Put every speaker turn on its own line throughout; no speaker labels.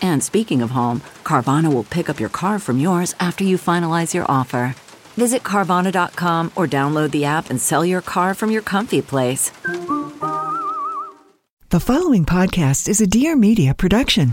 And speaking of home, Carvana will pick up your car from yours after you finalize your offer. Visit Carvana.com or download the app and sell your car from your comfy place.
The following podcast is a Dear Media production.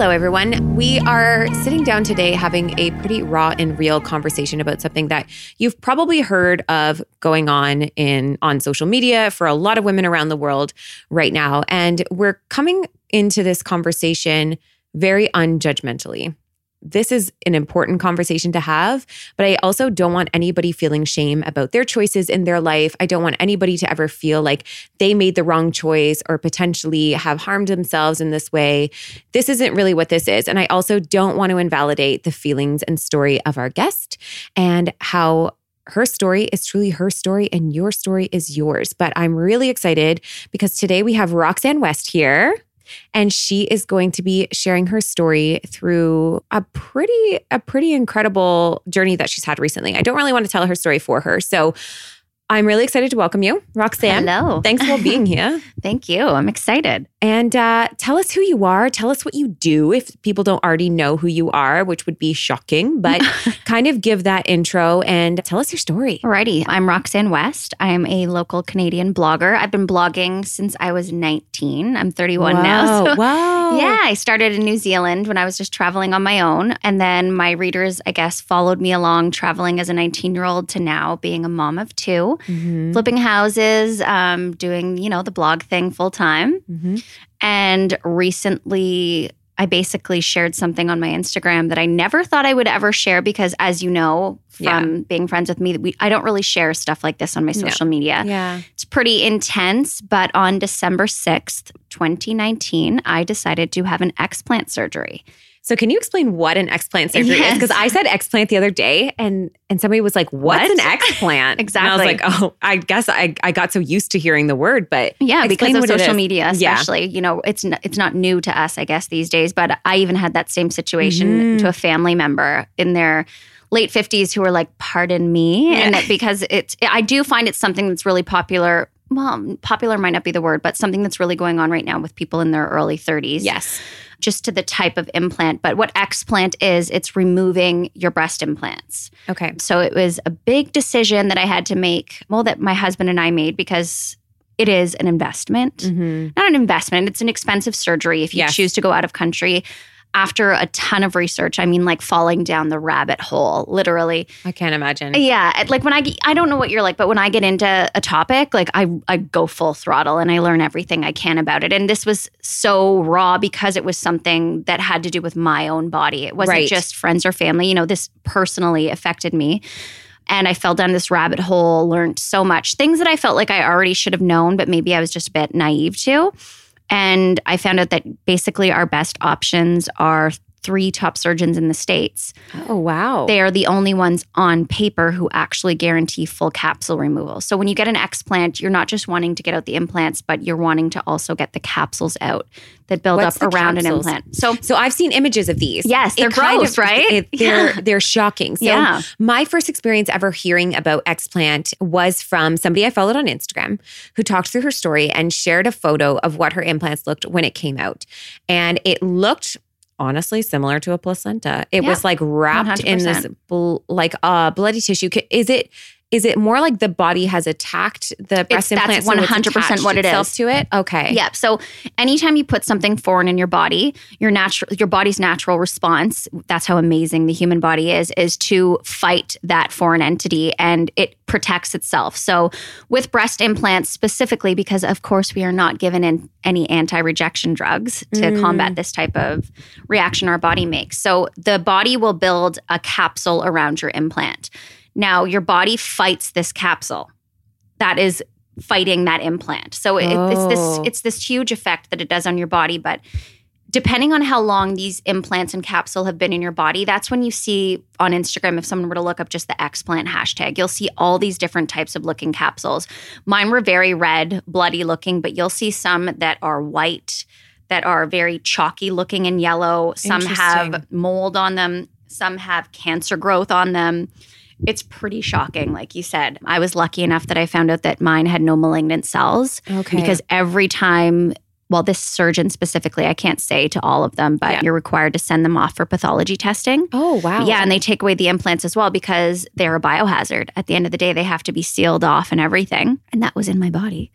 Hello, everyone. We are sitting down today having a pretty raw and real conversation about something that you've probably heard of going on in on social media for a lot of women around the world right now. And we're coming into this conversation very unjudgmentally this is an important conversation to have, but I also don't want anybody feeling shame about their choices in their life. I don't want anybody to ever feel like they made the wrong choice or potentially have harmed themselves in this way. This isn't really what this is. And I also don't want to invalidate the feelings and story of our guest and how her story is truly her story and your story is yours. But I'm really excited because today we have Roxanne West here and she is going to be sharing her story through a pretty a pretty incredible journey that she's had recently. I don't really want to tell her story for her. So I'm really excited to welcome you, Roxanne.
Hello.
Thanks for being here.
Thank you. I'm excited.
And uh, tell us who you are. Tell us what you do if people don't already know who you are, which would be shocking, but kind of give that intro and tell us your story.
Alrighty. I'm Roxanne West. I am a local Canadian blogger. I've been blogging since I was 19. I'm 31
wow.
now. So
wow.
Yeah, I started in New Zealand when I was just traveling on my own. And then my readers, I guess, followed me along traveling as a 19 year old to now being a mom of 2
Mm-hmm.
flipping houses, um, doing, you know, the blog thing full time.
Mm-hmm.
And recently, I basically shared something on my Instagram that I never thought I would ever share because, as you know from being friends with me, we, I don't really share stuff like this on my
No.
social media.
Yeah.
It's pretty intense. But on December 6th, 2019, I decided to have an explant surgery.
So can you explain what an explant surgery is? Because I said explant the other day and and somebody was like, What's
What?
an explant?
Exactly.
And I was like, Oh, I guess I, I got so used to hearing the word, but
Yeah, because of social media,
Yeah.
especially. You know, it's n- it's not new to us, I guess, these days. But I even had that same situation
Mhm.
to a family member in their late fifties who were like, "Pardon me," and
Yeah.
that because it's I do find it's something that's really popular. Well, popular might not be the word, but something that's really going on right now with people in their early 30s.
Yes.
Just to the type of implant. But what explant is, it's removing your breast implants.
Okay.
So it was a big decision that I had to make, well, that my husband and I made because it is an investment.
Mm-hmm.
Not an investment, it's an expensive surgery if you
Yes.
choose to go out of country. After a ton of research, I mean, like falling down the rabbit hole, literally.
I can't imagine.
Yeah, like when I, I don't know what you're like, but when I get into a topic, like I, I go full throttle and I learn everything I can about it. And this was so raw because it was something that had to do with my own body. It wasn't
Right.
just friends or family. You know, this personally affected me. And I fell down this rabbit hole, learned so much things that I felt like I already should have known, but maybe I was just a bit naive to. And I found out that basically our best options are three top surgeons in the States.
Oh, wow.
They are the only ones on paper who actually guarantee full capsule removal. So when you get an explant, you're not just wanting to get out the implants, but you're wanting to also get the capsules out that build
What's
up around
capsules?
an implant. So
So I've seen images of these.
Yes, they're
It
gross, right?
it- they're
Yeah.
they're shocking. So
Yeah.
my first experience ever hearing about explant was from somebody I followed on Instagram who talked through her story and shared a photo of what her implants looked when it came out. And it looked honestly similar to a placenta. It
Yeah,
was like wrapped in this bl- like uh bloody tissue. Is it is it more like the body has attacked the breast
that's
implant? so it's
100%
attached
what it
itself
is.
to it? Okay.
Yeah. So anytime you put something foreign in your body, your natural your body's natural response, that's how amazing the human body is, is to fight that foreign entity and it protects itself. So with breast implants specifically, because of course we are not given in any anti-rejection drugs to mm. combat this type of reaction our body makes. So the body will build a capsule around your implant. Now your body fights this capsule. That is fighting that implant. So it, it's this
Oh.
it's this huge effect that it does on your body, but depending on how long these implants and capsule have been in your body, that's when you see on Instagram if someone were to look up just the explant hashtag, you'll see all these different types of looking capsules. Mine were very red, bloody looking, but you'll see some that are white, that are very chalky looking and yellow. Some have mold on them, some have cancer growth on them. It's pretty shocking, like you said. I was lucky enough that I found out that mine had no malignant cells
Okay.
because every time well this surgeon specifically i can't say to all of them but
Yeah.
you're required to send them off for pathology testing
Oh wow.
yeah and they take away the implants as well because they're a biohazard at the end of the day they have to be sealed off and everything and that was in my body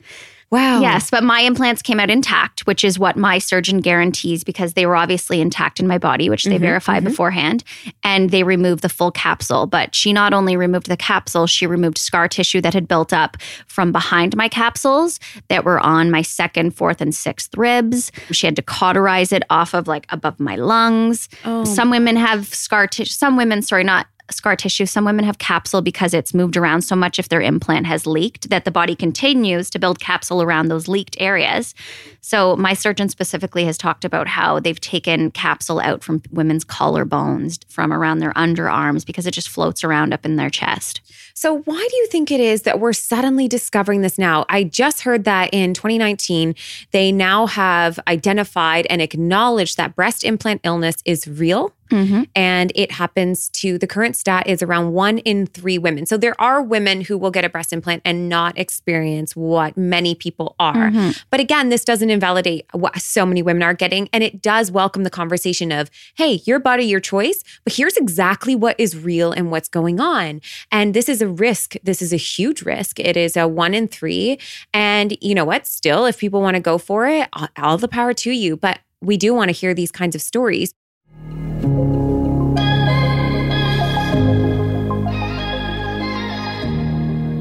Wow.
Yes, but my implants came out intact, which is what my surgeon guarantees because they were obviously intact in my body, which they
Mhm,
verify beforehand. And they removed the full capsule. But she not only removed the capsule, she removed scar tissue that had built up from behind my capsules that were on my second, fourth, and sixth ribs. She had to cauterize it off of like above my lungs.
Oh.
Some women have scar tissue, some women, sorry, not scar tissue. Some women have capsule because it's moved around so much if their implant has leaked that the body continues to build capsule around those leaked areas. So, my surgeon specifically has talked about how they've taken capsule out from women's collarbones, from around their underarms, because it just floats around up in their chest.
So, why do you think it is that we're suddenly discovering this now? I just heard that in 2019, they now have identified and acknowledged that breast implant illness is real.
Mm-hmm.
And it happens to the current stat is around one in three women. So there are women who will get a breast implant and not experience what many people are. But again, this doesn't invalidate what so many women are getting. And it does welcome the conversation of, hey, your body, your choice, but here's exactly what is real and what's going on. And this is a risk. This is a huge risk. It is a one in three. And you know what? Still, if people want to go for it, all the power to you. But we do want to hear these kinds of stories.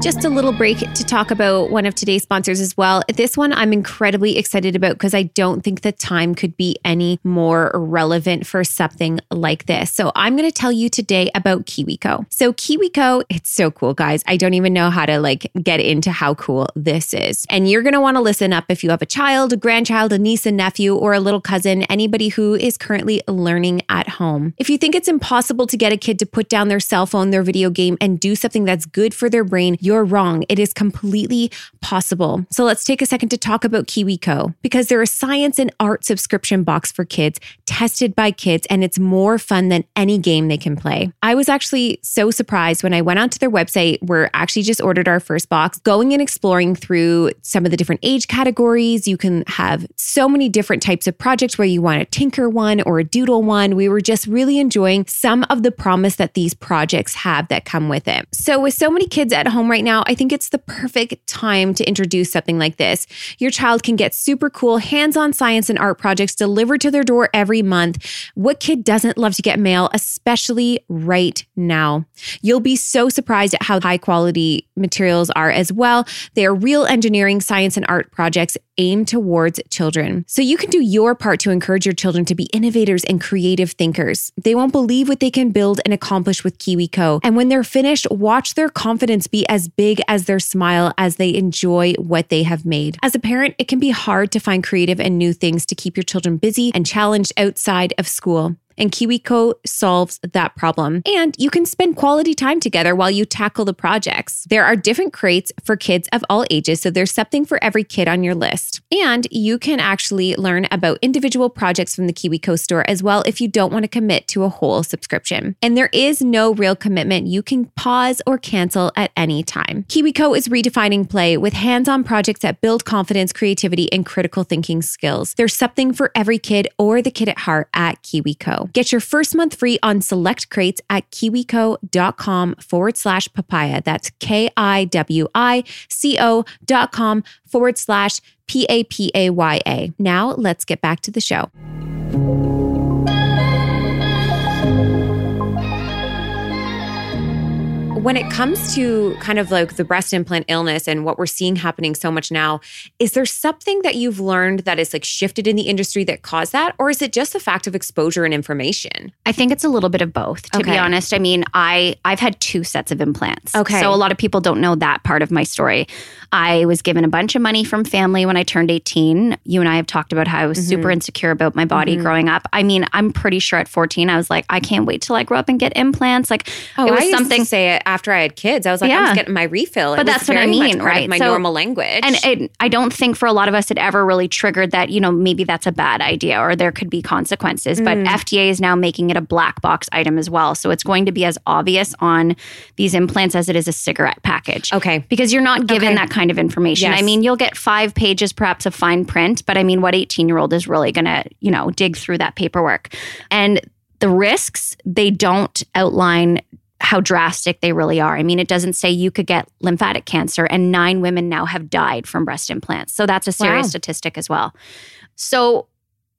Just a little break to talk about one of today's sponsors as well. This one I'm incredibly excited about because I don't think the time could be any more relevant for something like this. So I'm going to tell you today about KiwiCo. So KiwiCo, it's so cool, guys. I don't even know how to like get into how cool this is. And you're going to want to listen up if you have a child, a grandchild, a niece, a nephew, or a little cousin, anybody who is currently learning at home. If you think it's impossible to get a kid to put down their cell phone, their video game, and do something that's good for their brain, you're wrong. It is completely possible. So let's take a second to talk about KiwiCo because they're a science and art subscription box for kids tested by kids, and it's more fun than any game they can play. I was actually so surprised when I went onto their website. We're actually just ordered our first box, going and exploring through some of the different age categories. You can have so many different types of projects where you want a tinker one or a doodle one. We were just really enjoying some of the promise that these projects have that come with it. So, with so many kids at home right now, I think it's the perfect time to introduce something like this. Your child can get super cool hands on science and art projects delivered to their door every month. What kid doesn't love to get mail, especially right now? You'll be so surprised at how high quality materials are as well. They are real engineering, science, and art projects aimed towards children. So you can do your part to encourage your children to be innovators and creative thinkers. They won't believe what they can build and accomplish with KiwiCo. And when they're finished, watch their confidence be as big as their smile as they enjoy what they have made. As a parent, it can be hard to find creative and new things to keep your children busy and challenged outside of school. And KiwiCo solves that problem. And you can spend quality time together while you tackle the projects. There are different crates for kids of all ages, so there's something for every kid on your list. And you can actually learn about individual projects from the KiwiCo store as well if you don't want to commit to a whole subscription. And there is no real commitment. You can pause or cancel at any time. KiwiCo is redefining play with hands on projects that build confidence, creativity, and critical thinking skills. There's something for every kid or the kid at heart at KiwiCo. Get your first month free on select crates at kiwico.com forward slash papaya. That's K I W I C O dot com forward slash P A P A Y A. Now let's get back to the show. When it comes to kind of like the breast implant illness and what we're seeing happening so much now, is there something that you've learned that is like shifted in the industry that caused that? Or is it just the fact of exposure and information?
I think it's a little bit of both, to
Okay.
be honest. I mean, I I've had two sets of implants.
Okay.
So a lot of people don't know that part of my story. I was given a bunch of money from family when I turned 18. You and I have talked about how I was
Mm-hmm.
super insecure about my body growing up. I mean, I'm pretty sure at 14 I was like, I can't wait till I grow up and get implants. Like
Oh,
it was
I used
something
to say it after I had kids. I was like, I'm just getting my refill. It
But that's what I mean, right?
my
So-
normal language.
And it, I don't think for a lot of us it ever really triggered that, you know, maybe that's a bad idea or there could be consequences. But
Mm.
FDA is now making it a black box item as well. So it's going to be as obvious on these implants as it is a cigarette package.
Okay.
Because you're not given
Okay.
that kind of information.
Yes.
I mean, you'll get five pages perhaps of fine print, but I mean, what 18 year old is really going to, you know, dig through that paperwork? And the risks, they don't outline how drastic they really are. I mean, it doesn't say you could get lymphatic cancer, and nine women now have died from breast implants. So that's a serious
Wow.
statistic as well. So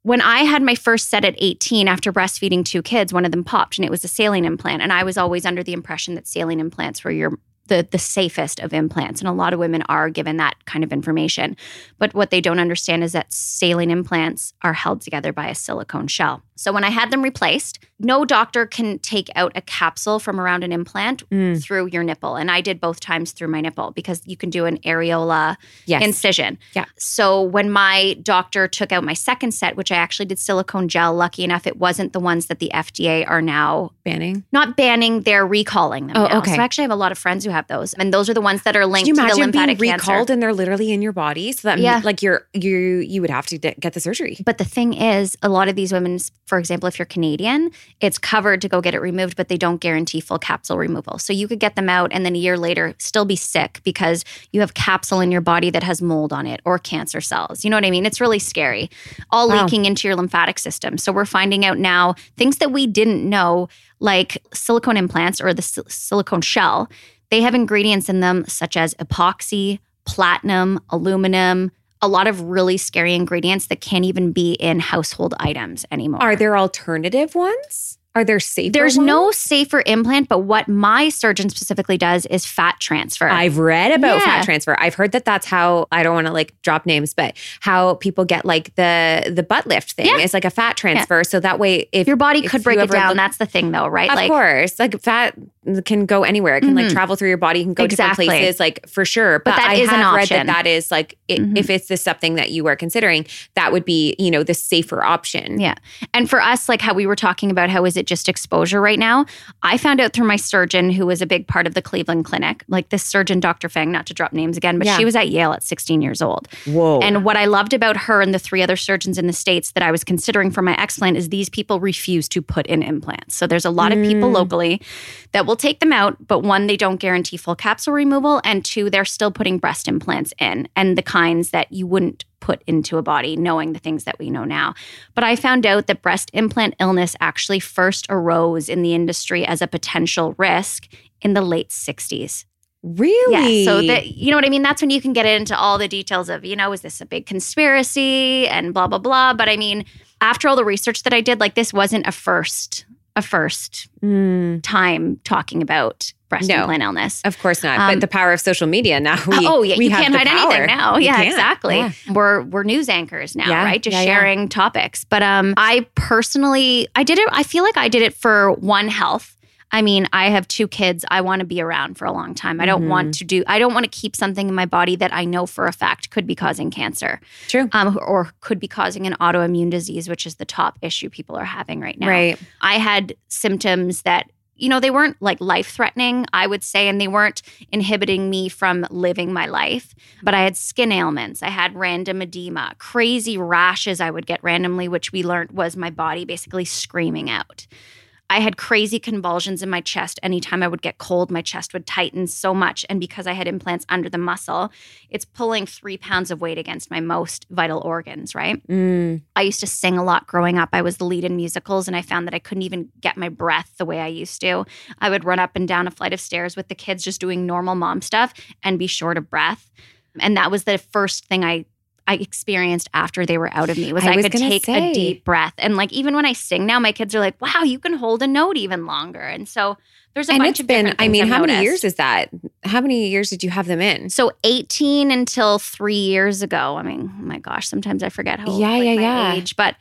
when I had my first set at 18 after breastfeeding two kids, one of them popped and it was a saline implant. And I was always under the impression that saline implants were your the, the safest of implants. And a lot of women are given that kind of information. But what they don't understand is that saline implants are held together by a silicone shell. So when I had them replaced, no doctor can take out a capsule from around an implant
Mm.
through your nipple. And I did both times through my nipple because you can do an areola
yes.
incision.
Yeah.
So when my doctor took out my second set, which I actually did silicone gel, lucky enough, it wasn't the ones that the FDA are now
banning.
not banning, they're recalling them.
Oh,
now.
okay.
So I actually have a lot of friends who have those, and those are the ones that are linked to the
imagine being recalled
cancer.
and they're literally in your body? So that
Yeah.
like you're you you would have to get the surgery.
But the thing is, a lot of these women, for example, if you're Canadian, it's covered to go get it removed, but they don't guarantee full capsule removal. So you could get them out and then a year later still be sick because you have capsule in your body that has mold on it or cancer cells. You know what I mean? It's really scary. All
Wow.
leaking into your lymphatic system. So we're finding out now things that we didn't know, like silicone implants or the sil- silicone shell. They have ingredients in them such as epoxy, platinum, aluminum, a lot of really scary ingredients that can't even be in household items anymore.
Are there alternative ones? Are there safer?
There's
ones?
no safer implant, but what my surgeon specifically does is fat transfer.
I've read about
Yeah.
fat transfer. I've heard that that's how I don't want to like drop names, but how people get like the the butt lift thing.
Yeah.
It's like a fat transfer, so that way if
Your body
if
could break it down.
look-
That's the thing, though, right?
of course, like fat can go anywhere. It can like
Mhm.
travel through your body. You can go
Exactly.
different places, like for sure. But,
But that
I
is an
have read that that is like i
Mhm.
if it's this something that you are considering, that would be you know the safer option.
Yeah. And for us, like how we were talking about how is it just exposure right now? I found out through my surgeon, who was a big part of the Cleveland Clinic, like this surgeon, Dr. Fang, not to drop names again, but
Yeah.
she was at Yale at 16 years old.
Whoa.
And what I loved about her and the three other surgeons in the States that I was considering for my explant is these people refuse to put in implants. So there's a lot of people locally that will take them out, but one, they don't guarantee full capsule removal. And two, they're still putting breast implants in and the kinds that you wouldn't put into a body, knowing the things that we know now. But I found out that breast implant illness actually first arose in the industry as a potential risk in the late 60s.
really?
Yeah. So that you know what I mean? That's when you can get into all the details of, you know, is this a big conspiracy and blah, blah, blah. But I mean, after all the research that I did, like this wasn't a first, a first
Mm,
time talking about breast
No.
implant illness.
of course not.
Um,
but the power of social media now. We,
oh yeah,
we
you can't hide
power.
anything now.
You
Yeah,
can't.
exactly.
Yeah.
We're we're news anchors now,
Yeah,
right? Just
yeah.
sharing topics. But um, I personally, I did it. I feel like I did it for One Health. I mean, I have two kids. I want to be around for a long time. I don't want to do, I don't want to keep something in my body that I know for a fact could be causing cancer
True.
um, or could be causing an autoimmune disease, which is the top issue people are having right now.
Right.
I had symptoms that, you know, they weren't like life threatening, I would say, and they weren't inhibiting me from living my life. But I had skin ailments, I had random edema, crazy rashes I would get randomly, which we learned was my body basically screaming out. I had crazy convulsions in my chest. Anytime I would get cold, my chest would tighten so much. And because I had implants under the muscle, it's pulling three pounds of weight against my most vital organs, right?
Mm.
I used to sing a lot growing up. I was the lead in musicals, and I found that I couldn't even get my breath the way I used to. I would run up and down a flight of stairs with the kids just doing normal mom stuff and be short of breath. And that was the first thing I I experienced after they were out of me was
I
I,
was
could take
say.
a deep breath. And like even when I sing now, my kids are like, "Wow, you can hold a note even longer." And so there's a
And
bunch
it's
of
been, I mean,
I've
how many years is that? How many years did you have them in?
So 18 until three years ago. I mean, oh my gosh, sometimes I forget how
Yeah,
like,
yeah,
my
yeah.
age. But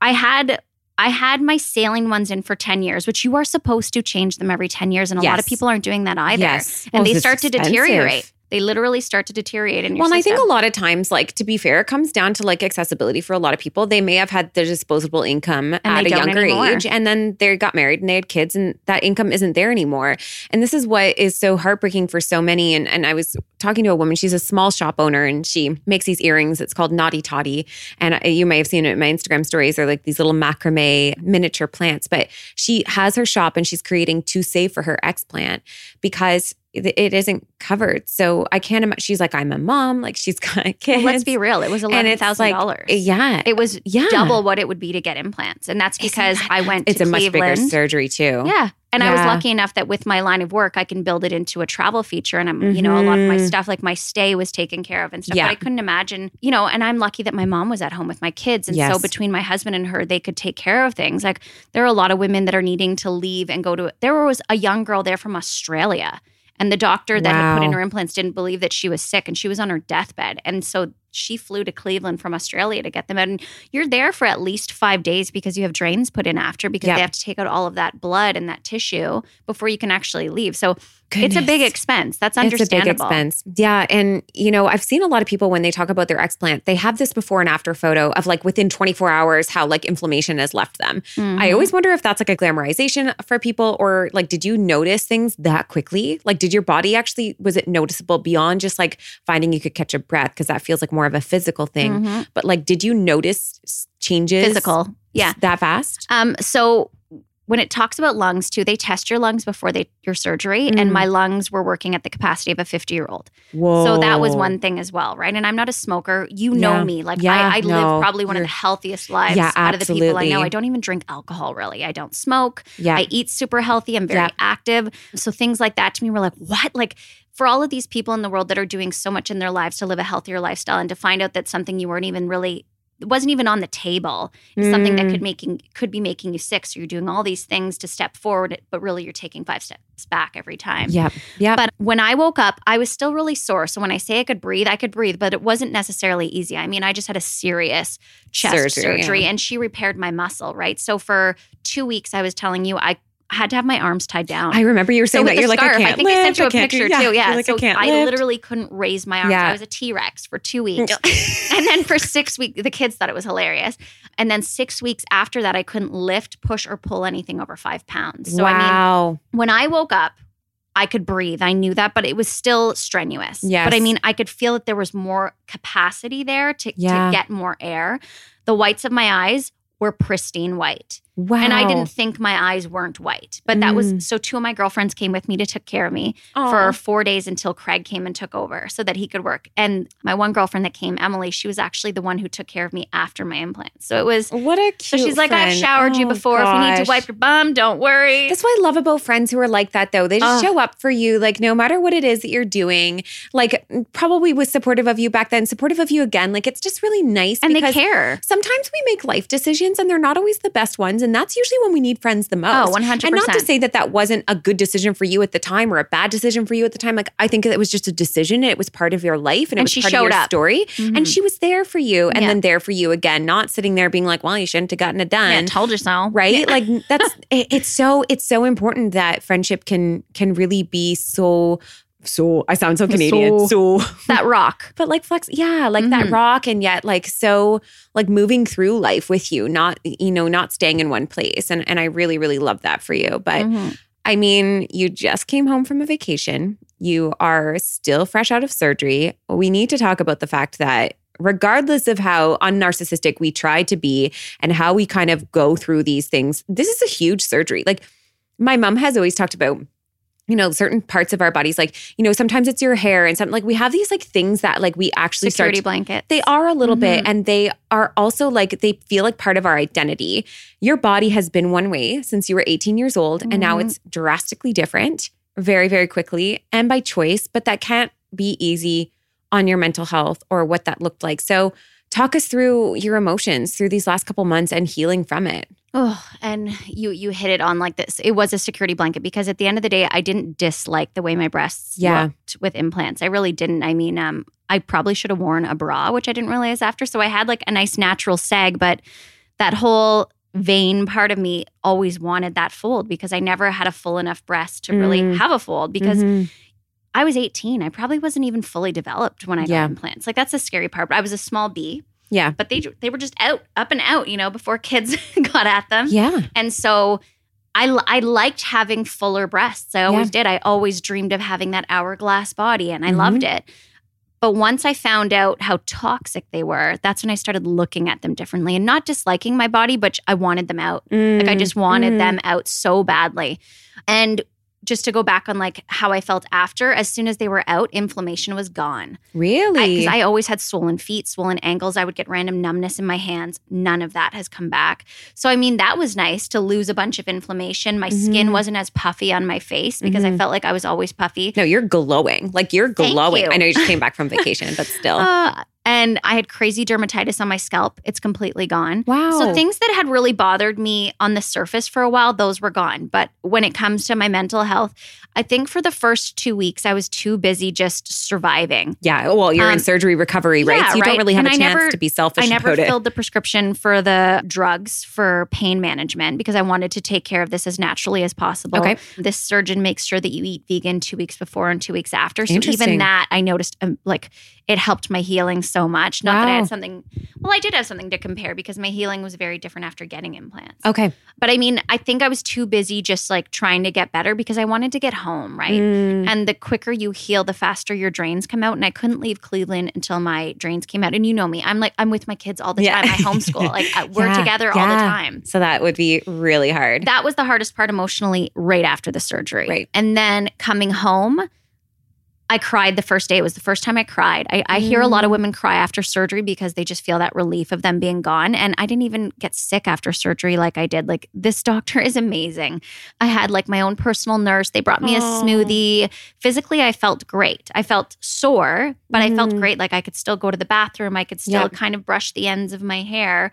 I had I had my saline ones in for 10 years, which you are supposed to change them every 10 years. And a lot of people aren't doing that either.
Yes.
And
Well,
they start to deteriorate. They literally start to deteriorate in your
Well, and I think a lot of times, like to be fair, it comes down to like accessibility for a lot of people. They may have had their disposable income at a younger
anymore.
age, and then they got married and they had kids, and that income isn't there anymore. And this is what is so heartbreaking for so many. And and I was talking to a woman; she's a small shop owner, and she makes these earrings. It's called Naughty Toddy, and you may have seen it in my Instagram stories. They're like these little macrame miniature plants. But she has her shop, and she's creating to save for her explant because it isn't covered. So I can't imagine. She's like, I'm a mom. Like she's got kids.
Well, let's be real. It was
And it's like,
$11,000.
Yeah.
it was
Yeah.
double what it would be to get implants. And that's because
that-
I went
it's a much bigger surgery too.
Yeah. And I was lucky enough that with my line of work, I can build it into a travel feature. And I'm, you know, a lot of my
Mhm.
stuff, like my stay was taken care of and stuff.
Yeah.
But I couldn't imagine, you know, and I'm lucky that my mom was at home with my kids. And so between my husband and her, they could take care of things. Like there are a lot of women that are needing to leave and go to, there was a young girl there from Australia. And the doctor that had put in her implants didn't believe that she was sick and she was on her deathbed. And so she flew to Cleveland from Australia to get them out. And you're there for at least five days because you have drains put in after because
Yep.
they have to take out all of that blood and that tissue before you can actually leave. So it's a big expense. That's understandable.
It's a big expense. Yeah. And, you know, I've seen a lot of people when they talk about their explant, they have this before and after photo of like within 24 hours how like inflammation has left them. I
Mhm.
always wonder if that's like a glamorization for people or like, did you notice things that quickly? Like, did your body actually, was it noticeable beyond just like finding you could catch a breath? Because that feels like more of a physical thing.
Mhm.
But like, did you notice changes?
physical. Yeah.
That fast?
Um, so when it talks about lungs too, they test your lungs before they your surgery, and
Mm.
my lungs were working at the capacity of a 50 year old.
Whoa.
So that was one thing as well, right? And I'm not a smoker. You know
Yeah.
me. Like
Yeah,
I, I
no,
live probably one of
you're-
the healthiest lives
Yeah,
out of the people I know. I don't even drink alcohol really. I don't smoke.
Yeah.
I eat super healthy. I'm very active. So things like that to me were like, what? Like for all of these people in the world that are doing so much in their lives to live a healthier lifestyle and to find out that something you weren't even really it wasn't even on the table is something that
Mm.
could making could be making you sick. So you're doing all these things to step forward, but really you're taking five steps back every time.
Yeah, yeah.
But when I woke up, I was still really sore. So when I say I could breathe, I could breathe, but it wasn't necessarily easy. I mean, I just had a serious chest
Surgery,
surgery,
yeah.
and she repaired my muscle, right? So for two weeks, I was telling you, I had to have my arms tied down.
I remember you were saying
with
that you're like,
scarf,
I can't
think
lift,
I sent you a picture too. Yeah,
like,
so
I
I literally couldn't raise my arms.
Yeah.
I was a T Rex for two weeks, and then for six weeks, the kids thought it was hilarious. And then six weeks after that, I couldn't lift, push, or pull anything over five pounds. So I mean, when I woke up, I could breathe. I knew that, but it was still strenuous.
Yes.
But I mean, I could feel that there was more capacity there to,
Yeah.
to get more air. The whites of my eyes were pristine white.
Wow.
And I didn't think my eyes weren't white. But that
Mm.
was so two of my girlfriends came with me to take care of me for four days until Craig came and took over so that he could work. And my one girlfriend that came, Emily, she was actually the one who took care of me after my implants. So it was
What a cute
so she's like, I've
friend.
showered you
Oh,
before. If you need to wipe your bum, don't worry.
That's what I love about friends who are like that, though. They just show up for you, like no matter what it is that you're doing. Like probably was supportive of you back then, supportive of you again. Like it's just really nice
and they care.
Sometimes we make life decisions and they're not always the best ones, friends. And that's usually when we need friends the most.
Oh, 100%.
And not to say that that wasn't a good decision for you at the time or a bad decision for you at the time. Like, I think it was just a decision. It was part of your life and,
And
it was
she
part
showed
of your
up.
story.
Mhm.
And she was there for you and
Yeah.
then there for you again, not sitting there being like, well, you shouldn't have gotten it done
yeah, told you so.
right like that's it- it's so it's so important that friendship can can really be so so i sound so canadian so,
That rock.
but like flex yeah like that
Mhm.
rock and yet like so like moving through life with you not you know not staying in one place and and i really really love that for you but
Mhm.
I mean, you just came home from a vacation. You are still fresh out of surgery. We need to talk about the fact that regardless of how unnarcissistic we try to be and how we kind of go through these things, this is a huge surgery. Like my mom has always talked about you know certain parts of our bodies like you know sometimes it's your hair and something like we have these like things that like we actually
Security
start
blanket.
they are a little bit,
Mhm.
and they are also like they feel like part of our identity. Your body has been one way since you were 18 years old, and now
Mhm.
it's drastically different very, very quickly and by choice, but that can't be easy on your mental health or what that looked like. So, talk us through your emotions through these last couple months and healing from it.
Oh, and you you hit it on like this. It was a security blanket because at the end of the day, I didn't dislike the way my breasts
Yeah.
looked with implants. I really didn't. I mean, um, I probably should have worn a bra, which I didn't realize after. So I had like a nice natural sag, but that whole vain part of me always wanted that fold because I never had a full enough breast to really
Mm.
have a fold because
Mhm.
I was 18. I probably wasn't even fully developed when I
Yeah.
got implants. Like that's the scary part. But I was a small B,
yeah.
but they they were just out, up and out, you know, before kids got at them.
Yeah.
And so I, I liked having fuller breasts. I always did. I always dreamed of having that hourglass body and I
Mhm.
loved it. But once I found out how toxic they were, that's when I started looking at them differently and not disliking my body, but I wanted them out. Like I just wanted
Mm.
them out so badly. And just to go back on like how I felt after, as soon as they were out, inflammation was gone.
Really?
Because I, always had swollen feet, swollen ankles. I would get random numbness in my hands. None of that has come back. So, I mean, that was nice to lose a bunch of inflammation. My skin
Mhm.
wasn't as puffy on my face because I
Mhm.
felt like I was always puffy.
no, you're glowing. Like you're glowing.
you.
I know you just came back from vacation, but still.
Uh, and I had crazy dermatitis on my scalp. It's completely gone.
wow.
So things that had really bothered me on the surface for a while, those were gone. But when it comes to my mental health, I think for the first two weeks, I was too busy just surviving.
Yeah. Well, you're in
Um,
surgery recovery, right?
yeah,
so you don't really have
And
a
I
chance
never-
to be selfish
I never
about it.
filled the prescription for the drugs for pain management because I wanted to take care of this as naturally as possible.
Okay.
This surgeon makes sure that you eat vegan two weeks before and two weeks after. So even that, I noticed um, like it helped my healing so much. Not that I had something, well, I did have something to compare because my healing was very different after getting implants.
Okay.
But I mean, I think I was too busy just like trying to get better because I wanted to get home, right?
Mm.
And the quicker you heal, the faster your drains come out. And I couldn't leave Cleveland until my drains came out. And you know me, I'm like, I'm with my kids all the
Yeah.
time. I homeschool. like, we're
Yeah,
together all the time.
So that would be really hard.
That was the hardest part emotionally right after the surgery.
Right.
And then coming home, I cried the first day. It was the first time I cried. I, I hear a lot of
Mm.
women cry after surgery because they just feel that relief of them being gone. And I didn't even get sick after surgery like I did. Like, this doctor is amazing. I had like my own personal nurse. They brought me a smoothie. Physically, I felt great. I felt sore, but I felt
Mhm.
great. Like, I could still go to the bathroom. I could still
Yep.
kind of brush the ends of my hair.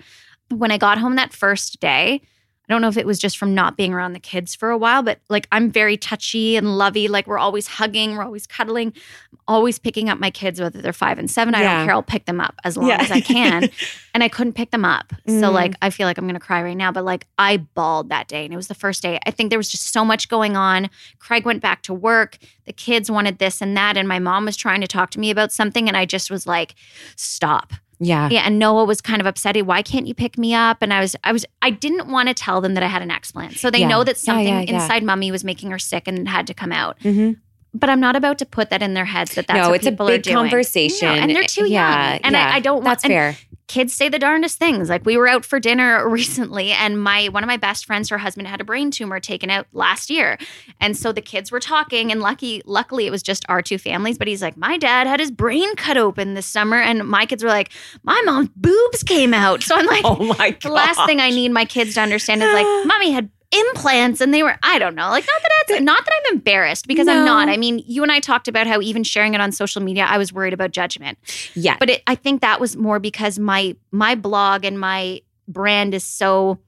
When I got home that first day, I don't know if it was just from not being around the kids for a while, but like I'm very touchy and lovey. Like we're always hugging, we're always cuddling, I'm always picking up my kids, whether they're five and seven. I
Yeah.
don't care. I'll pick them up as long
Yeah.
as I can. and I couldn't pick them up. So
Mm.
like I feel like I'm gonna cry right now, but like I bawled that day. And it was the first day. I think there was just so much going on. Craig went back to work. The kids wanted this and that. And my mom was trying to talk to me about something. And I just was like, stop.
Yeah.
Yeah, and Noah was kind of upset. Why can't you pick me up? And I was, I was, I didn't want to tell them that I had an explant, so they
Yeah.
know that something
yeah, yeah.
inside Mummy was making her sick and it had to come out.
Mhm.
But I'm not about to put that in their heads that that's
no,
what
it's a big conversation.
No, and they're too
yeah,
young, and
yeah.
I, I don't want.
That's fair.
Kids say the darndest things. Like we were out for dinner recently, and my one of my best friends, her husband had a brain tumor taken out last year, and so the kids were talking. And lucky, luckily, it was just our two families. But he's like, my dad had his brain cut open this summer, and my kids were like, my mom's boobs came out. So I'm like,
Oh my god.
the last thing I need my kids to understand is like, mommy had implants and they were, I don't know, like not that that's not that I'm embarrassed because I'm not. I mean, you and I talked about how even sharing it on social media, I was worried about judgment.
Yeah.
But it, I think that was more because my my blog and my brand is so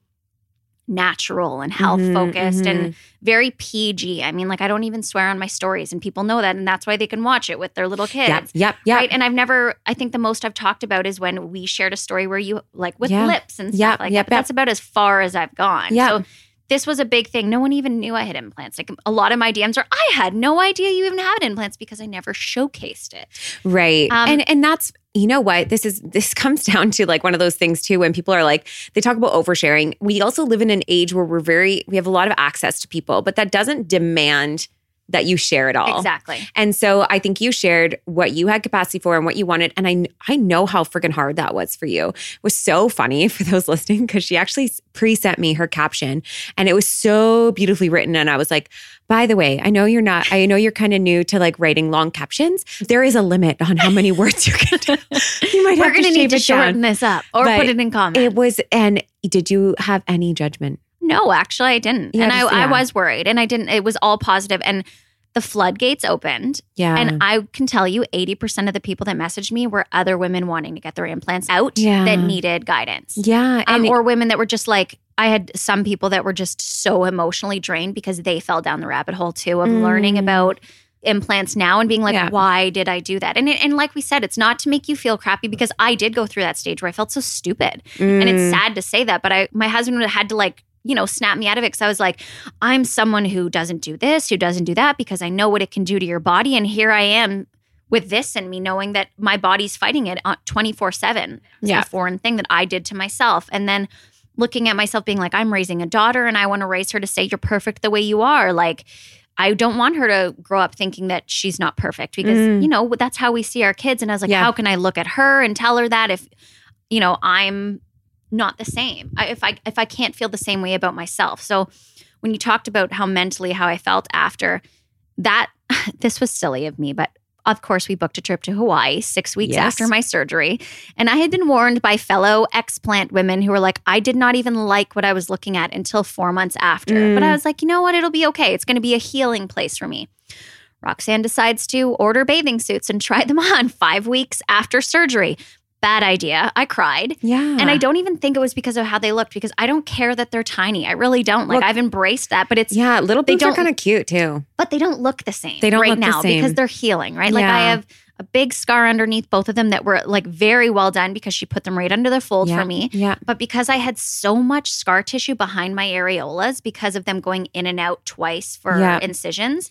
natural and health
Mhm,
focused
mhm.
and very PG. I mean, like I don't even swear on my stories, and people know that, and that's why they can watch it with their little kids.
Yep. Yep. Yep.
Right. And I've never, I think the most I've talked about is when we shared a story where you like with
Yeah.
lips and stuff
Yep,
like
yep,
that. But that's about as far as I've gone.
Yep.
So this was a big thing. No one even knew I had implants. Like a lot of my DMs are, I had no idea you even had implants because I never showcased it.
Right.
Um,
and and that's you know what this is this comes down to like one of those things too when people are like they talk about oversharing. We also live in an age where we're very we have a lot of access to people, but that doesn't demand that you share it all.
Exactly.
And so I think you shared what you had capacity for and what you wanted. And I I know how freaking hard that was for you. It was so funny for those listening because she actually pre-sent me her caption and it was so beautifully written. And I was like, by the way, I know you're not, I know you're kind of new to like writing long captions. There is a limit on how many words you can do. You might
We're
have
to need to
it down.
shorten this up or
But
put it in comment.
It was, and did you have any judgment?
No, actually, I didn't.
Yeah,
and I,
just-
I
yeah.
was worried and I didn't. It was all positive And the floodgates opened.
Yeah.
And I can tell you 80% of the people that messaged me were other women wanting to get their implants out
Yeah.
that needed guidance.
yeah.
Um,
And
or women that were just like, I had some people that were just so emotionally drained because they fell down the rabbit hole too of learning
Mm.
about implants now and being like,
Yeah.
why did I do that? And it, and like we said, it's not to make you feel crappy because I did go through that stage where I felt so stupid, and it's
Mm.
sad to say that, but I my husband had to like you know snap me out of it because I was like, I'm someone who doesn't do this, who doesn't do that because I know what it can do to your body, and here I am. With this and me, knowing that my body's fighting it four seven, it's
Yeah.
a foreign thing that I did to myself, and then looking at myself being like, I'm raising a daughter and I want to raise her to say, You're perfect the way you are. Like, I don't want her to grow up thinking that she's not perfect because,
Mm.
you know, that's how we see our kids. And I was like,
Yeah.
How can I look at her and tell her that if, you know, I'm not the same? I, if I if I can't feel the same way about myself. So when you talked about how mentally how I felt after that, this was silly of me, but of course, we booked a trip to Hawaii six weeks
Yes.
after my surgery. And I had been warned by fellow explant women who were like, I did not even like what I was looking at until four months after.
Mm.
But I was like, you know what? It'll be okay. It's going to be a healing place for me. Roxanne decides to order bathing suits and try them on five weeks after surgery. Bad idea. I cried.
yeah.
And I don't even think it was because of how they looked because I don't care that they're tiny. I really don't. Like I've embraced that, but it's
Yeah, little
They
boobs are kind of cute too.
but they don't look the same
They don't
right
look the
now because they're healing, right? Like I have a big scar underneath both of them that were like very well done because she put them right under the fold
yeah.
for me.
Yeah.
But because I had so much scar tissue behind my areolas because of them going in and out twice for
Yeah.
incisions,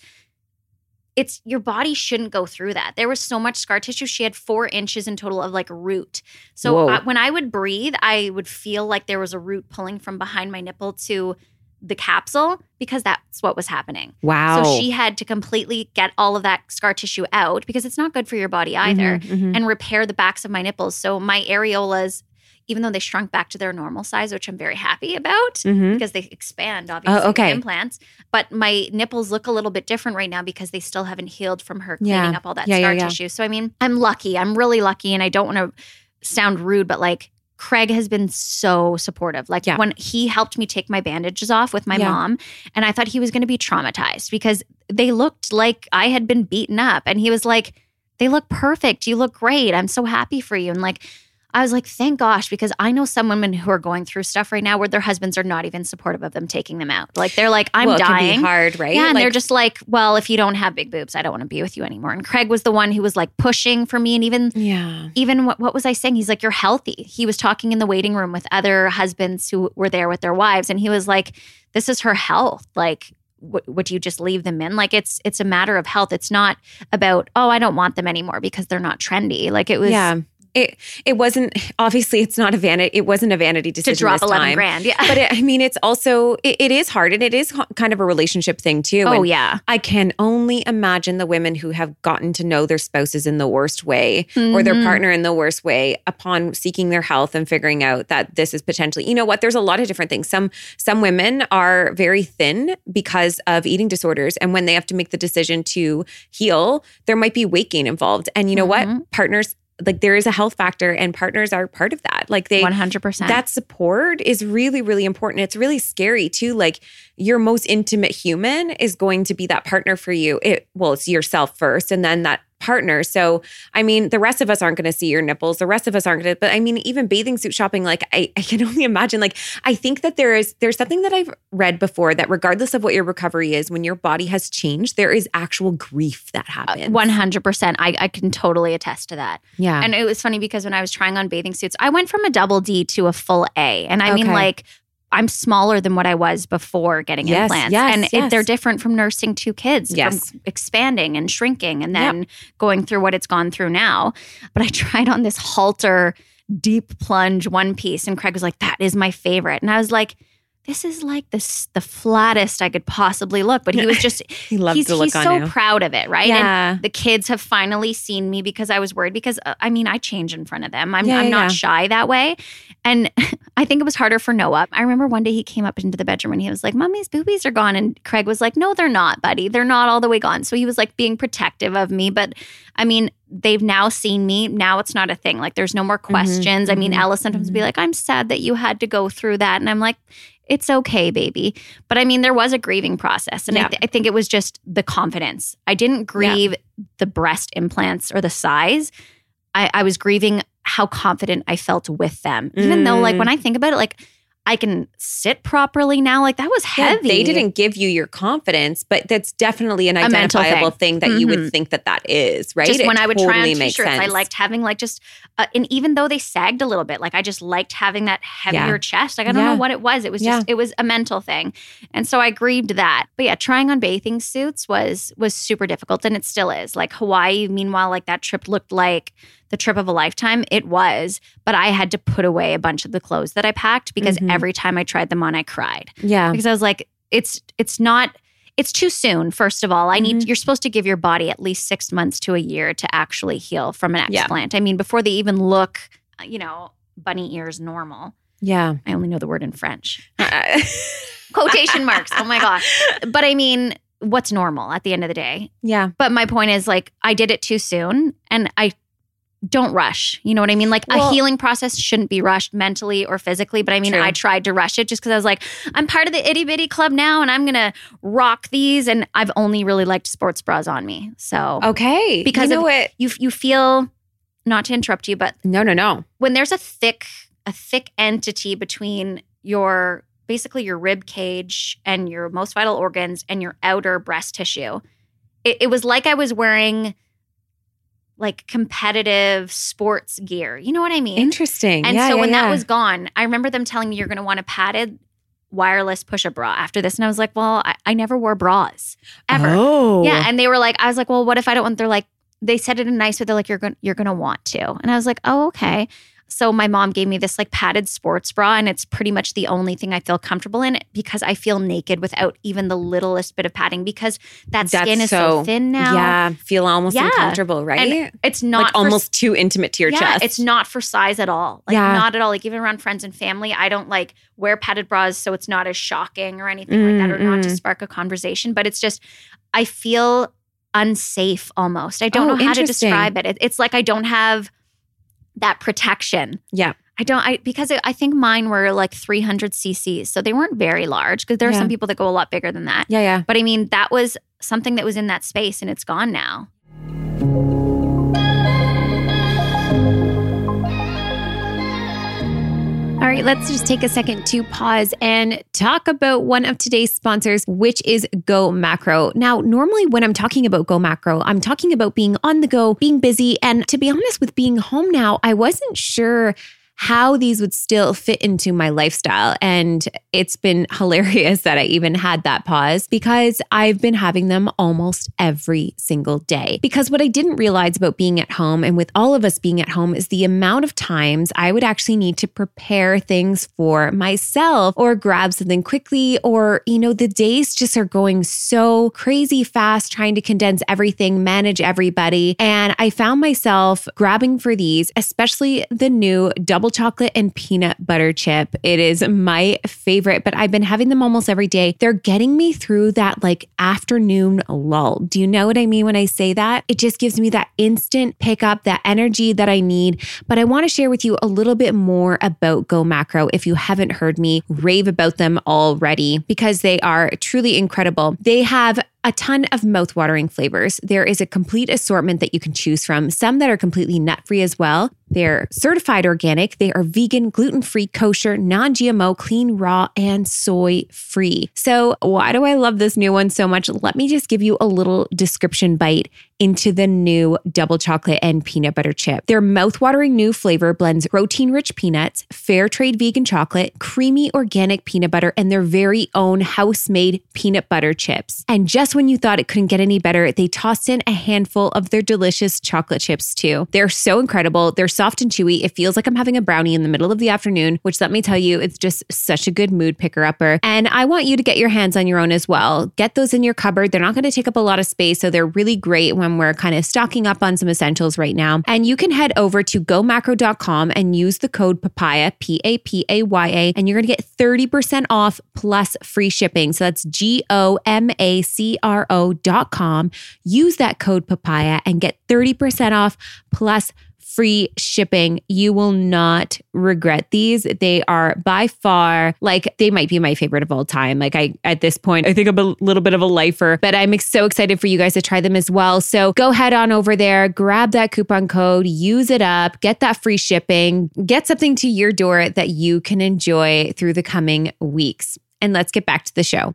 it's your body shouldn't go through that. There was so much scar tissue. She had four inches in total of like root. So I, when I would breathe, I would feel like there was a root pulling from behind my nipple to the capsule because that's what was happening.
Wow.
So she had to completely get all of that scar tissue out because it's not good for your body either
Mhm, mhm.
and repair the backs of my nipples. So my areolas, even though they shrunk back to their normal size, which I'm very happy about
Mhm.
because they expand obviously
Oh, okay.
with implants, but my nipples look a little bit different right now because they still haven't healed from her
Yeah.
cleaning up all that
Yeah, yeah,
scar
yeah.
tissue. So I mean, I'm lucky. I'm really lucky and I don't want to sound rude, but like Craig has been so supportive. Like
Yeah.
when he helped me take my bandages off with my
Yeah.
mom, and I thought he was going to be traumatized because they looked like I had been beaten up. And he was like, They look perfect. You look great. I'm so happy for you. And like, I was like, thank gosh, because I know some women who are going through stuff right now where their husbands are not even supportive of them taking them out. Like they're like, I'm
well, it
dying.
Can be hard, right?
Yeah, and they're just like, well, if you don't have big boobs, I don't want to be with you anymore. And Craig was the one who was like pushing for me, and even
yeah.
even what, what was I saying? He's like, you're healthy. He was talking in the waiting room with other husbands who were there with their wives, and he was like, this is her health. Like, w- would you just leave them in? Like, it's it's a matter of health. It's not about oh, I don't want them anymore because they're not trendy. Like it was
yeah. It it wasn't obviously it's not a vanity it wasn't a vanity decision
to
drop
eleven
time.
grand. Yeah.
But it, I mean, it's also it, it is hard and it is kind of a relationship thing too.
oh
And
yeah.
I can only imagine the women who have gotten to know their spouses in the worst way or their
Mhm.
partner in the worst way upon seeking their health and figuring out that this is potentially, you know what, there's a lot of different things. Some some women are very thin because of eating disorders and when they have to make the decision to heal, there might be weight gain involved. And you know
Mhm.
what? Partners like there is a health factor and partners are part of that. Like they
One hundred percent.
that support is really really important it's really scary too like your most intimate human is going to be that partner for you it well it's yourself first and then that partner. So, I mean, the rest of us aren't going to see your nipples. The rest of us aren't going to, but I mean, even bathing suit shopping, like I, I can only imagine, like, I think that there is, there's something that I've read before that regardless of what your recovery is, when your body has changed, there is actual grief that uh, happens.
One hundred percent. I I can totally attest to that.
Yeah.
And it was funny because when I was trying on bathing suits, I went from a double D to a full A, and I mean like. I'm smaller than what I was before getting
Yes,
implants.
yes,
and it-
yes.
they're different from nursing two kids,
Yes.
from expanding and shrinking and then going through what it's gone through now. But I tried on this halter deep plunge one piece, and Craig was like, That is my favorite. And I was like, this is like this the flattest I could possibly look. But he was just
He loved
he's,
to look
he's
on
so
you.
proud of it, right?
Yeah.
And the kids have finally seen me because I was worried because uh, I mean I change in front of them. I'm
Yeah,
I'm
yeah,
not shy that way. And I think it was harder for Noah. I remember one day he came up into the bedroom and he was like, "Mommy's boobies are gone." And Craig was like, "No, they're not, buddy. They're not all the way gone." So he was like being protective of me, but I mean, they've now seen me. Now it's not a thing. Like there's no more
Mm-hmm,
questions. I mean, Ella sometimes would be like, "I'm sad that you had to go through that." And I'm like, it's okay, baby. But I mean, there was a grieving process. And I, th- I think it was just the confidence. I didn't grieve the breast implants or the size. I, I was grieving how confident I felt with them. Even though, like,
Mm.
when I think about it, like, I can sit properly now. Like, that was
Yeah,
heavy.
they didn't give you your confidence, but that's definitely an identifiable thing, that you would
Mhm.
think that that is, right?
Just
It
when I would try on t-shirts, I liked having like just, uh, and even though they sagged a little bit, like I just liked having that heavier
Yeah.
chest. Like I don't
Yeah.
know what it was. It was just, it was a mental thing, and so I grieved that. But yeah, trying on bathing suits was was super difficult, and it still is. Like Hawaii, meanwhile, like that trip looked like the trip of a lifetime. It was, but I had to put away a bunch of the clothes that I packed because
Mhm.
every time I tried them on, I cried
yeah.
because I was like, it's it's not it's too soon. First of all, I need
Mhm.
you're supposed to give your body at least six months to a year to actually heal from an
Yeah.
explant. I mean, before they even look, uh, you know, bunny ears normal.
Yeah.
I only know the word in French. Quotation marks. Oh my gosh. But I mean, what's normal at the end of the day?
yeah.
But my point is like I did it too soon and I don't rush. You know what I mean? Like
Well-
a healing process shouldn't be rushed mentally or physically. But I mean,
True.
I tried to rush it just because I was like, I'm part of the itty bitty club now and I'm going to rock these. And I've only really liked sports bras on me. So
Okay.
Because
you know
of-
what?
you, you feel, not to interrupt you, but
No, no, no.
when there's a thick, a thick entity between your basically your rib cage and your most vital organs and your outer breast tissue, it, it was like I was wearing like competitive sports gear. You know what I mean?
Interesting.
And
yeah,
so
yeah,
when
yeah.
that was gone, I remember them telling me you're going to want a padded wireless push-up bra after this, and I was like, well, I, I never wore bras ever.
Oh.
Yeah, and they were like, I was like, well, what if I don't want? They're like, they said it in a nice way. They're like, you're going, you're going to want to, and I was like, oh, okay. So my mom gave me this like padded sports bra, and it's pretty much the only thing I feel comfortable in because I feel naked without even the littlest bit of padding because that
That's
skin is so,
so-
thin now.
Yeah. Feel almost
Yeah.
uncomfortable, right?
and it's not
like
for
almost too intimate to your
yeah,
chest.
it's not for size at all. Like
Yeah.
not at all. Like even around friends and family, I don't like wear padded bras so it's not as shocking or anything like that, or not to
Mm, mm.
spark a conversation. But it's just I feel unsafe almost. I don't
Oh,
know how to describe it. It's like I don't have that protection.
Yeah.
I don't. I because I think mine were like 300 cc's, so they weren't very large. Because there are
Yeah.
some people that go a lot bigger than that.
Yeah, yeah.
But I mean, that was something that was in that space, and it's gone now.
Right, let's just take a second to pause and talk about one of today's sponsors, which is Go Macro. Now, normally when I'm talking about Go Macro, I'm talking about being on the go, being busy. And to be honest, with being home now, I wasn't sure how these would still fit into my lifestyle. And it's been hilarious that I even had that pause because I've been having them almost every single day. Because what I didn't realize about being at home and with all of us being at home is the amount of times I would actually need to prepare things for myself or grab something quickly, or, you know, the days just are going so crazy fast trying to condense everything, manage everybody. And I found myself grabbing for these, especially the new double chocolate and peanut butter chip. It is my favorite, but I've been having them almost every day. They're getting me through that like afternoon lull. Do you know what I mean when I say that? It just gives me that instant pickup, that energy that I need. But I want to share with you a little bit more about Go Macro if you haven't heard me rave about them already because they are truly incredible. They have
a ton of mouthwatering flavors. There is a complete assortment that you can choose from, some that are completely nut free as well. They're certified organic, they are vegan, gluten free, kosher, non GMO, clean, raw, and soy free. So, why do I love this new one so much? Let me just give you a little description bite into the new double chocolate and peanut butter chip. Their mouthwatering new flavor blends protein rich peanuts, fair trade vegan chocolate, creamy organic peanut butter, and their very own house made peanut butter chips. And just when you thought it couldn't get any better, they tossed in a handful of their delicious chocolate chips too. They're so incredible. They're soft and chewy. It feels like I'm having a brownie in the middle of the afternoon, which let me tell you, it's just such a good mood picker upper. And I want you to get your hands on your own as well. Get those in your cupboard. They're not going to take up a lot of space, so they're really great when we're kind of stocking up on some essentials right now. And you can head over to gomacro.com and use the code papaya, P A P A Y A, and you're going to get 30% off plus free shipping. So that's G O M A C R O.com. Use that code papaya and get 30% off plus free shipping. You will not regret these. They are by far like they might be my favorite of all time. Like I at this point, I think I'm a little bit of a lifer, but I'm so excited for you guys to try them as well. So go head on over there, grab that coupon code, use it up, get that free shipping, get something to your door that you can enjoy through the coming weeks. And let's get back to the show.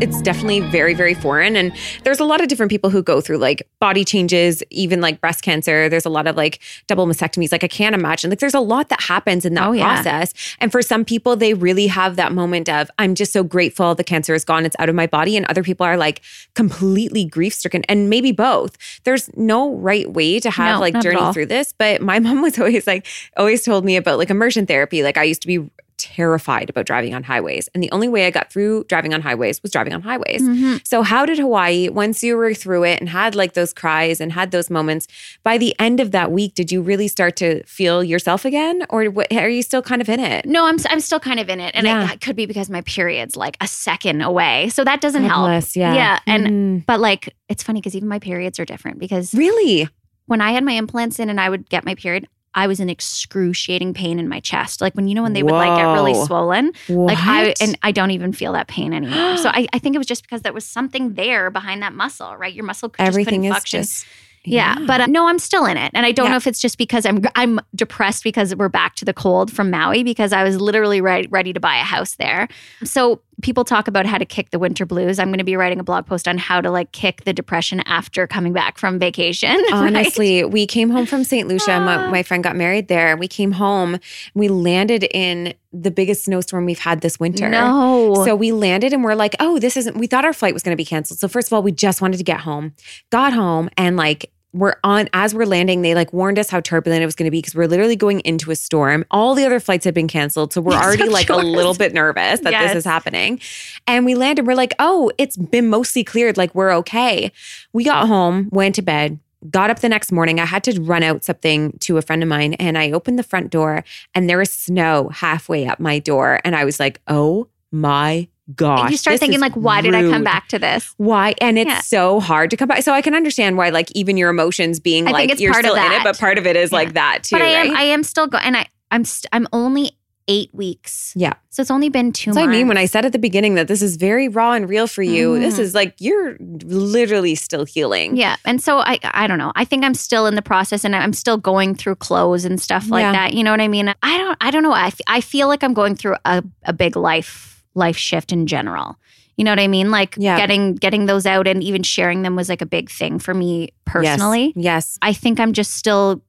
It's definitely very, very foreign. And there's a lot of different people who go through like body changes, even like breast cancer. There's a lot of like double mastectomies. Like I can't imagine. Like there's a lot that happens in that
Oh, yeah.
process. And for some people, they really have that moment of, I'm just so grateful the cancer is gone, it's out of my body. And other people are like completely grief stricken and maybe both. There's no right way to have
No,
like journey through this. But my mom was always like, always told me about like immersion therapy. Like I used to be terrified about driving on highways. And the only way I got through driving on highways was driving on highways.
Mm-hmm.
So, how did Hawaii, once you were through it and had like those cries and had those moments, by the end of that week, did you really start to feel yourself again? Or what, are you still kind of in it?
No, I'm I'm still kind of in it, and
Yeah.
I, it could be because my period's like a second away, so that doesn't help.
yeah.
yeah, and
Mhm.
but like it's funny because even my periods are different because
Really?
when I had my implants in and I would get my period, I was in excruciating pain in my chest, like when you know when they would like get really
Whoa.
swollen, like I and I don't even feel that pain anymore. so I, I think it was just because there was something there behind that muscle, right? Your muscle just
everything is
function.
just.
Yeah, but uh, no, I'm still in it, and I don't
Yeah.
know if it's just because I'm I'm depressed because we're back to the cold from Maui because I was literally ready ready to buy a house there. So people talk about how to kick the winter blues. I'm going to be writing a blog post on how to like kick the depression after coming back from vacation. right?
Honestly, we came home from St. Lucia. My,
Ah.
my friend got married there. We came home. We landed in the biggest snowstorm we've had this winter.
no,
So we landed and we're like, oh, this isn't, we thought our flight was going to be canceled. So, first of all, we just wanted to get home, got home, and like, we're on as we're landing, they like warned us how turbulent it was going to be because we're literally going into a storm. All the other flights had been canceled. So we're
Yes,
already like a little bit nervous that this is happening. And we landed, we're like, oh, it's been mostly cleared. Like we're okay. We got home, went to bed, got up the next morning. I had to run out something to a friend of mine and I opened the front door and there was snow halfway up my door. And I was like, oh my gosh.
you start
this
thinking like, why did I come back to this?
Why? And it's
Yeah.
so hard to come back. So I can understand why, like, even your emotions being
I
like you're still in it, but part of it is
Yeah.
like that too.
but I am? I am still going, and I I'm st- I'm only eight weeks.
Yeah.
so it's only been two.
That's what I mean when I said at the beginning that this is very raw and real for you. This
Mhm.
is like you're literally still healing.
Yeah. And so I I don't know. I think I'm still in the process and I'm still going through clothes and stuff like
Yeah.
that. You know what I mean? I don't I don't know. I, f- I feel like I'm going through a, a big life life shift in general. You know what I mean? Like
Yeah.
getting getting those out and even sharing them was like a big thing for me personally.
Yes.
I think I'm just still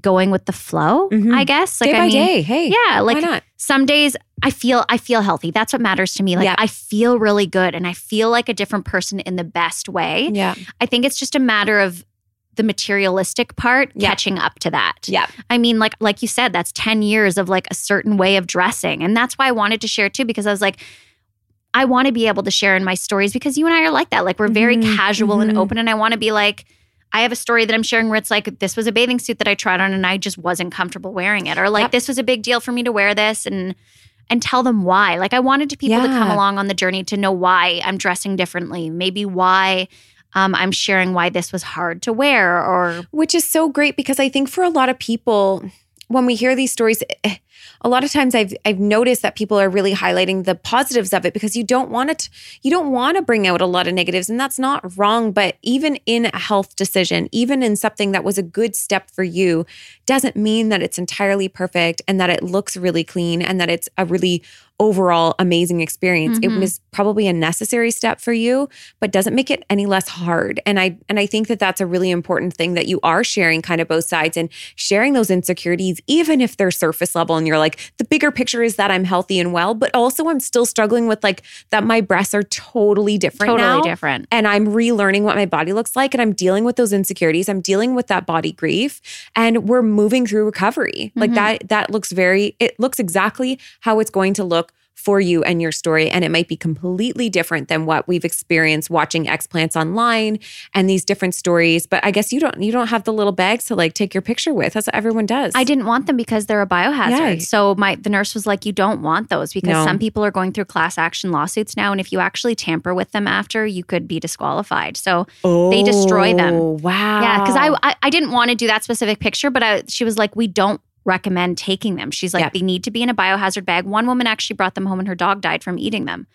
going with the flow,
Mhm.
I guess. Like
day
I
by
mean,
day. Hey.
Yeah, like
why not?
some days I feel I feel healthy. That's what matters to me. Like
Yeah.
I feel really good and I feel like a different person in the best way.
Yeah.
I think it's just a matter of the materialistic part
Yeah.
catching up to that.
Yeah.
I mean, like like you said, that's 10 years of like a certain way of dressing. And that's why I wanted to share too, because I was like, I want to be able to share in my stories because you and I are like that. Like we're very
Mhm,
casual and
mhm.
open. And I want to be like, I have a story that I'm sharing where it's like, this was a bathing suit that I tried on and I just wasn't comfortable wearing it. Or like
Yep.
this was a big deal for me to wear this and and tell them why. Like I wanted to people to come along on the journey to know why I'm dressing differently. Maybe why um, I'm sharing why this was hard to wear or
Which is so great because I think for a lot of people, when we hear these stories, a lot of times I've I've noticed that people are really highlighting the positives of it because you don't want it you don't want to bring out a lot of negatives and that's not wrong but even in a health decision even in something that was a good step for you doesn't mean that it's entirely perfect and that it looks really clean and that it's a really overall amazing experience.
Mhm.
It was probably a necessary step for you, but doesn't make it any less hard. And I and I think that that's a really important thing that you are sharing kind of both sides and sharing those insecurities even if they're surface level and you're like the bigger picture is that I'm healthy and well, but also I'm still struggling with like that my breasts are totally different
Totally
now
different.
and I'm relearning what my body looks like and I'm dealing with those insecurities. I'm dealing with that body grief and we're moving through recovery. Like
Mhm.
that that looks very it looks exactly how it's going to look for you and your story and it might be completely different than what we've experienced watching explants online and these different stories but i guess you don't you don't have the little bags to like take your picture with that's what everyone does
I didn't want them because they're a biohazard.
Yeah.
So my the nurse was like, "You don't want those because
No.
some people are going through class action lawsuits now, and if you actually tamper with them after, you could be disqualified." So they destroy them.
Oh, wow
yeah, because I, I I didn't want to do that specific picture, but I, she was like, "We don't." Recommend taking them she's like
Yep.
they need to be in a biohazard bag one woman actually brought them home and her dog died from eating them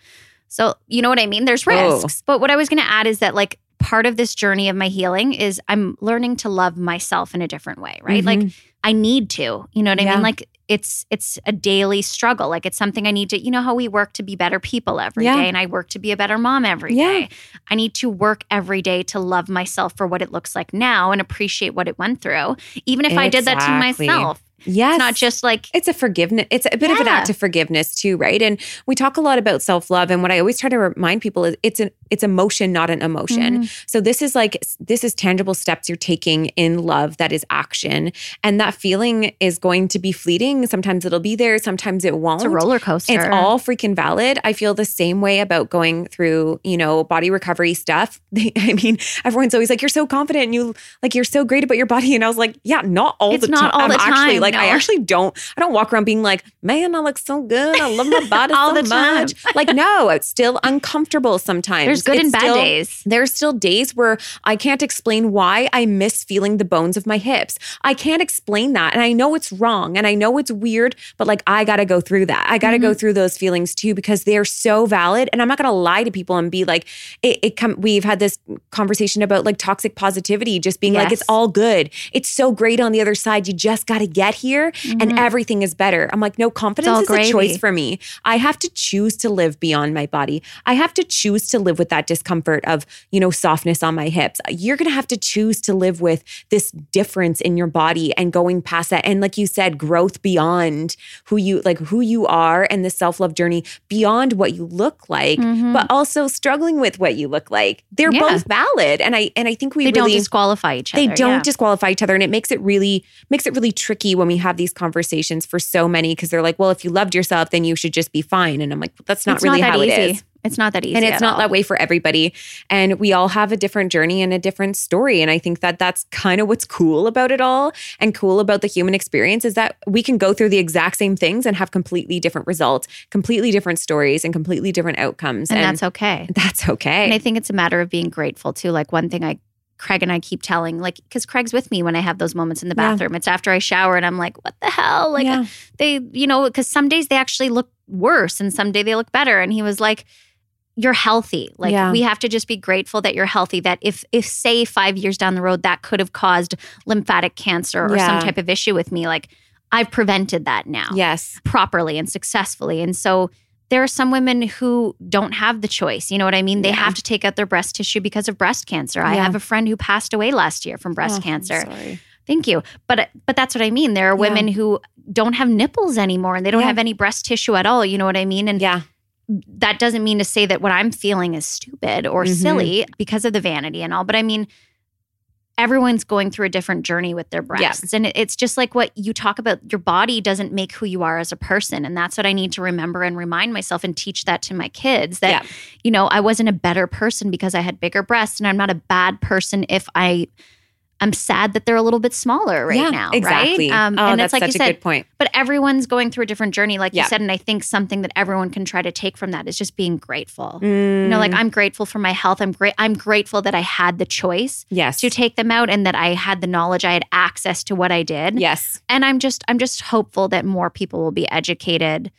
so you know what i mean there's
Oh.
risks but what i was going to add is that like part of this journey of my healing is i'm learning to love myself in a different way right like
Mhm.
I need to. You know what I
Yeah.
mean? Like it's it's a daily struggle. Like it's something I need to, you know how we work to be better people every day,
Yeah.
and I work to be a better mom every day.
Yeah.
I need to work every day to love myself for what it looks like now and appreciate what it went through. Even if I did that to myself.
Yes
It's not just like
it's a forgiveness it's a bit of an act of forgiveness too right and we talk a lot about self-love and what i always try to remind people is it's an it's emotion not an emotion
Mm-hmm.
so this is like this is tangible steps you're taking in love that is action and that feeling is going to be fleeting sometimes it'll be there sometimes it won't
it's a roller coaster.
it's all freaking valid. I feel the same way about going through, you know, body recovery stuff. I mean, everyone's always like, "You're so confident, and you like you're so great about your body," and I was like, "Yeah, not all
It's
the
not
time.
all the
I'm actually
time,
like, I actually don't. I don't walk around being like, "Man, I look so good. I love my body
All
so
the time.
much." Like, no, it's still uncomfortable sometimes.
There's good
It's
and bad
still-
days.
there's still days where I can't explain why I miss feeling the bones of my hips. I can't explain that. And I know it's wrong and I know it's weird, but like I got to go through that. I got to go mm-hmm. through those feelings too because they're so valid. And I'm not going to lie to people and be like, it, it come, we've had this conversation about like toxic positivity, just being like, it's all good. It's so great on the other side. You just got to get here and everything is better. I'm like, no, confidence is a choice for me. I have to choose to live beyond my body. I have to choose to live with that discomfort of, you know, softness on my hips. You're going to have to choose to live with this difference in your body and going past that. And like you said, growth beyond who you like who you are and the self-love journey beyond what you look like,
Mhm.
but also struggling with what you look like. They're
Yeah.
both valid. And I and I think we
they
really
don't disqualify each other.
they don't
yeah.
disqualify each other and it makes it really makes it really tricky when we have these conversations for so many because they're like well if you loved yourself then you should just be fine and i'm like that's not
it's
really
not that
how
easy.
it is
It's not that easy.
and it's not
all.
that way for everybody and we all have a different journey and a different story and i think that that's kind of what's cool about it all and cool about the human experience is that we can go through the exact same things and have completely different results completely different stories and completely different outcomes
and that's okay.
that's okay
And I think it's a matter of being grateful too. Like one thing I Craig and I keep telling, like, because Craig's with me when I have those moments in the
Yeah.
bathroom. It's after I shower and I'm like, what the hell? Like,
Yeah.
they, you know, because some days they actually look worse and some day they look better. And he was like, you're healthy. Like
Yeah.
we have to just be grateful that you're healthy. That if if say five years down the road that could have caused lymphatic cancer or
Yeah.
some type of issue with me, like I've prevented that now
yes
properly and successfully. And so there are some women who don't have the choice. You know what I mean? They
Yeah.
have to take out their breast tissue because of breast cancer. I have a friend who passed away last year from breast
Oh,
cancer.
sorry.
Thank you. But but that's what I mean. There are
Yeah.
women who don't have nipples anymore and they don't
Yeah.
have any breast tissue at all. You know what I mean? And
yeah
that doesn't mean to say that what I'm feeling is stupid or
Mhm.
silly because of the vanity and all. But I mean, everyone's going through a different journey with their breasts. And it's just like what you talk about your body doesn't make who you are as a person. And that's what I need to remember and remind myself and teach that to my kids that,
Yeah.
you know, I wasn't a better person because I had bigger breasts. And I'm not a bad person if I. I'm sad that they're a little bit smaller right
Yeah,
now.
exactly.
Right? Um,
Oh,
and
that's
it's like
such
you
a good point.
But everyone's going through a different journey, like
Yeah.
you said. And I think something that everyone can try to take from that is just being grateful. You know,
Mm.
like I'm grateful for my health. I'm great. I'm grateful that I had the choice
yes.
to take them out and that I had the knowledge, I had access to what I did.
yes.
And I'm just I'm just hopeful that more people will be educated.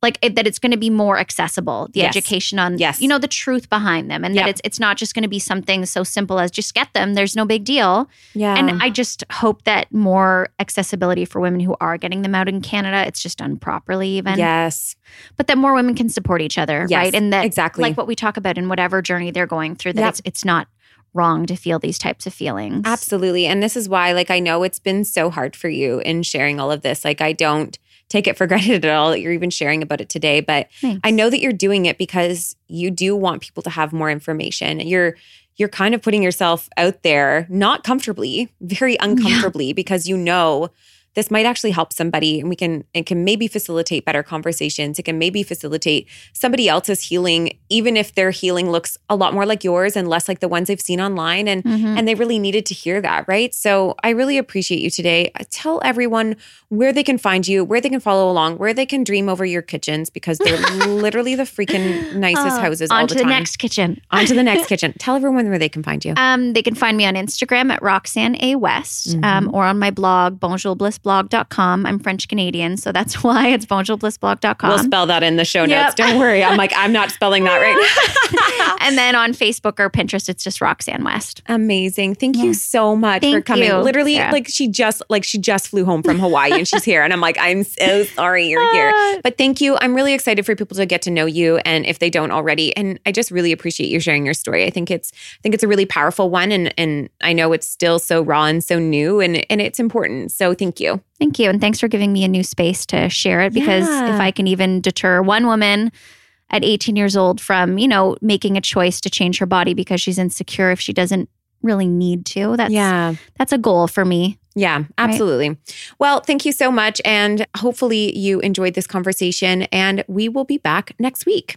Like it, that it's going to be more accessible, the
Yes.
education on
Yes.
you know the truth behind them and
Yep.
that it's it's not just going to be something so simple as just get them, there's no big deal.
Yeah.
And I just hope that more accessibility for women who are getting them out in Canada, it's just done properly even.
yes.
But that more women can support each other,
Yes,
right? And that
exactly.
like what we talk about in whatever journey they're going through that
Yep.
it's it's not wrong to feel these types of feelings.
Absolutely. And this is why, like, I know it's been so hard for you in sharing all of this. Like, I don't take it for granted at all that you're even sharing about it today. But
Thanks.
I know that you're doing it because you do want people to have more information. You're you're kind of putting yourself out there, not comfortably, very uncomfortably, because you know this might actually help somebody and we can it can maybe facilitate better conversations. It can maybe facilitate somebody else's healing even if their healing looks a lot more like yours and less like the ones they've seen online and
Mhm.
and they really needed to hear that right? So i really appreciate you today. Tell everyone where they can find you where they can follow along where they can dream over your kitchens because they're literally the freaking nicest
Oh,
houses all
on
the
to the
time.
next kitchen.
on to the next kitchen. Tell everyone where they can find you.
Um, they can find me on Instagram at Roxanne A. West
Mm-hmm.
um, or on my blog, bonjourblissblog.com. I'm French Canadian, so that's why it's bonjourblissblog.com.
we'll spell that in the show notes
Yep.
don't worry i'm like i'm not spelling that right
and then on Facebook or Pinterest, it's just Roxanne West.
Amazing. Thank
Yeah.
you so much for coming.
you,
Literally,
Sarah.
like she just like she just flew home from Hawaii and she's here. And I'm like, I'm so sorry you're here. But thank you. I'm really excited for people to get to know you and if they don't already. And I just really appreciate you sharing your story. I think it's I think it's a really powerful one. And and I know it's still so raw and so new and and it's important. So thank you.
Thank you. And thanks for giving me a new space to share it because
Yeah.
if I can even deter one woman at 18 years old from, you know, making a choice to change her body because she's insecure if she doesn't really need to, that's yeah. that's a goal for me.
Yeah, absolutely. Well, thank you so much. And hopefully you enjoyed this conversation. And we will be back next week.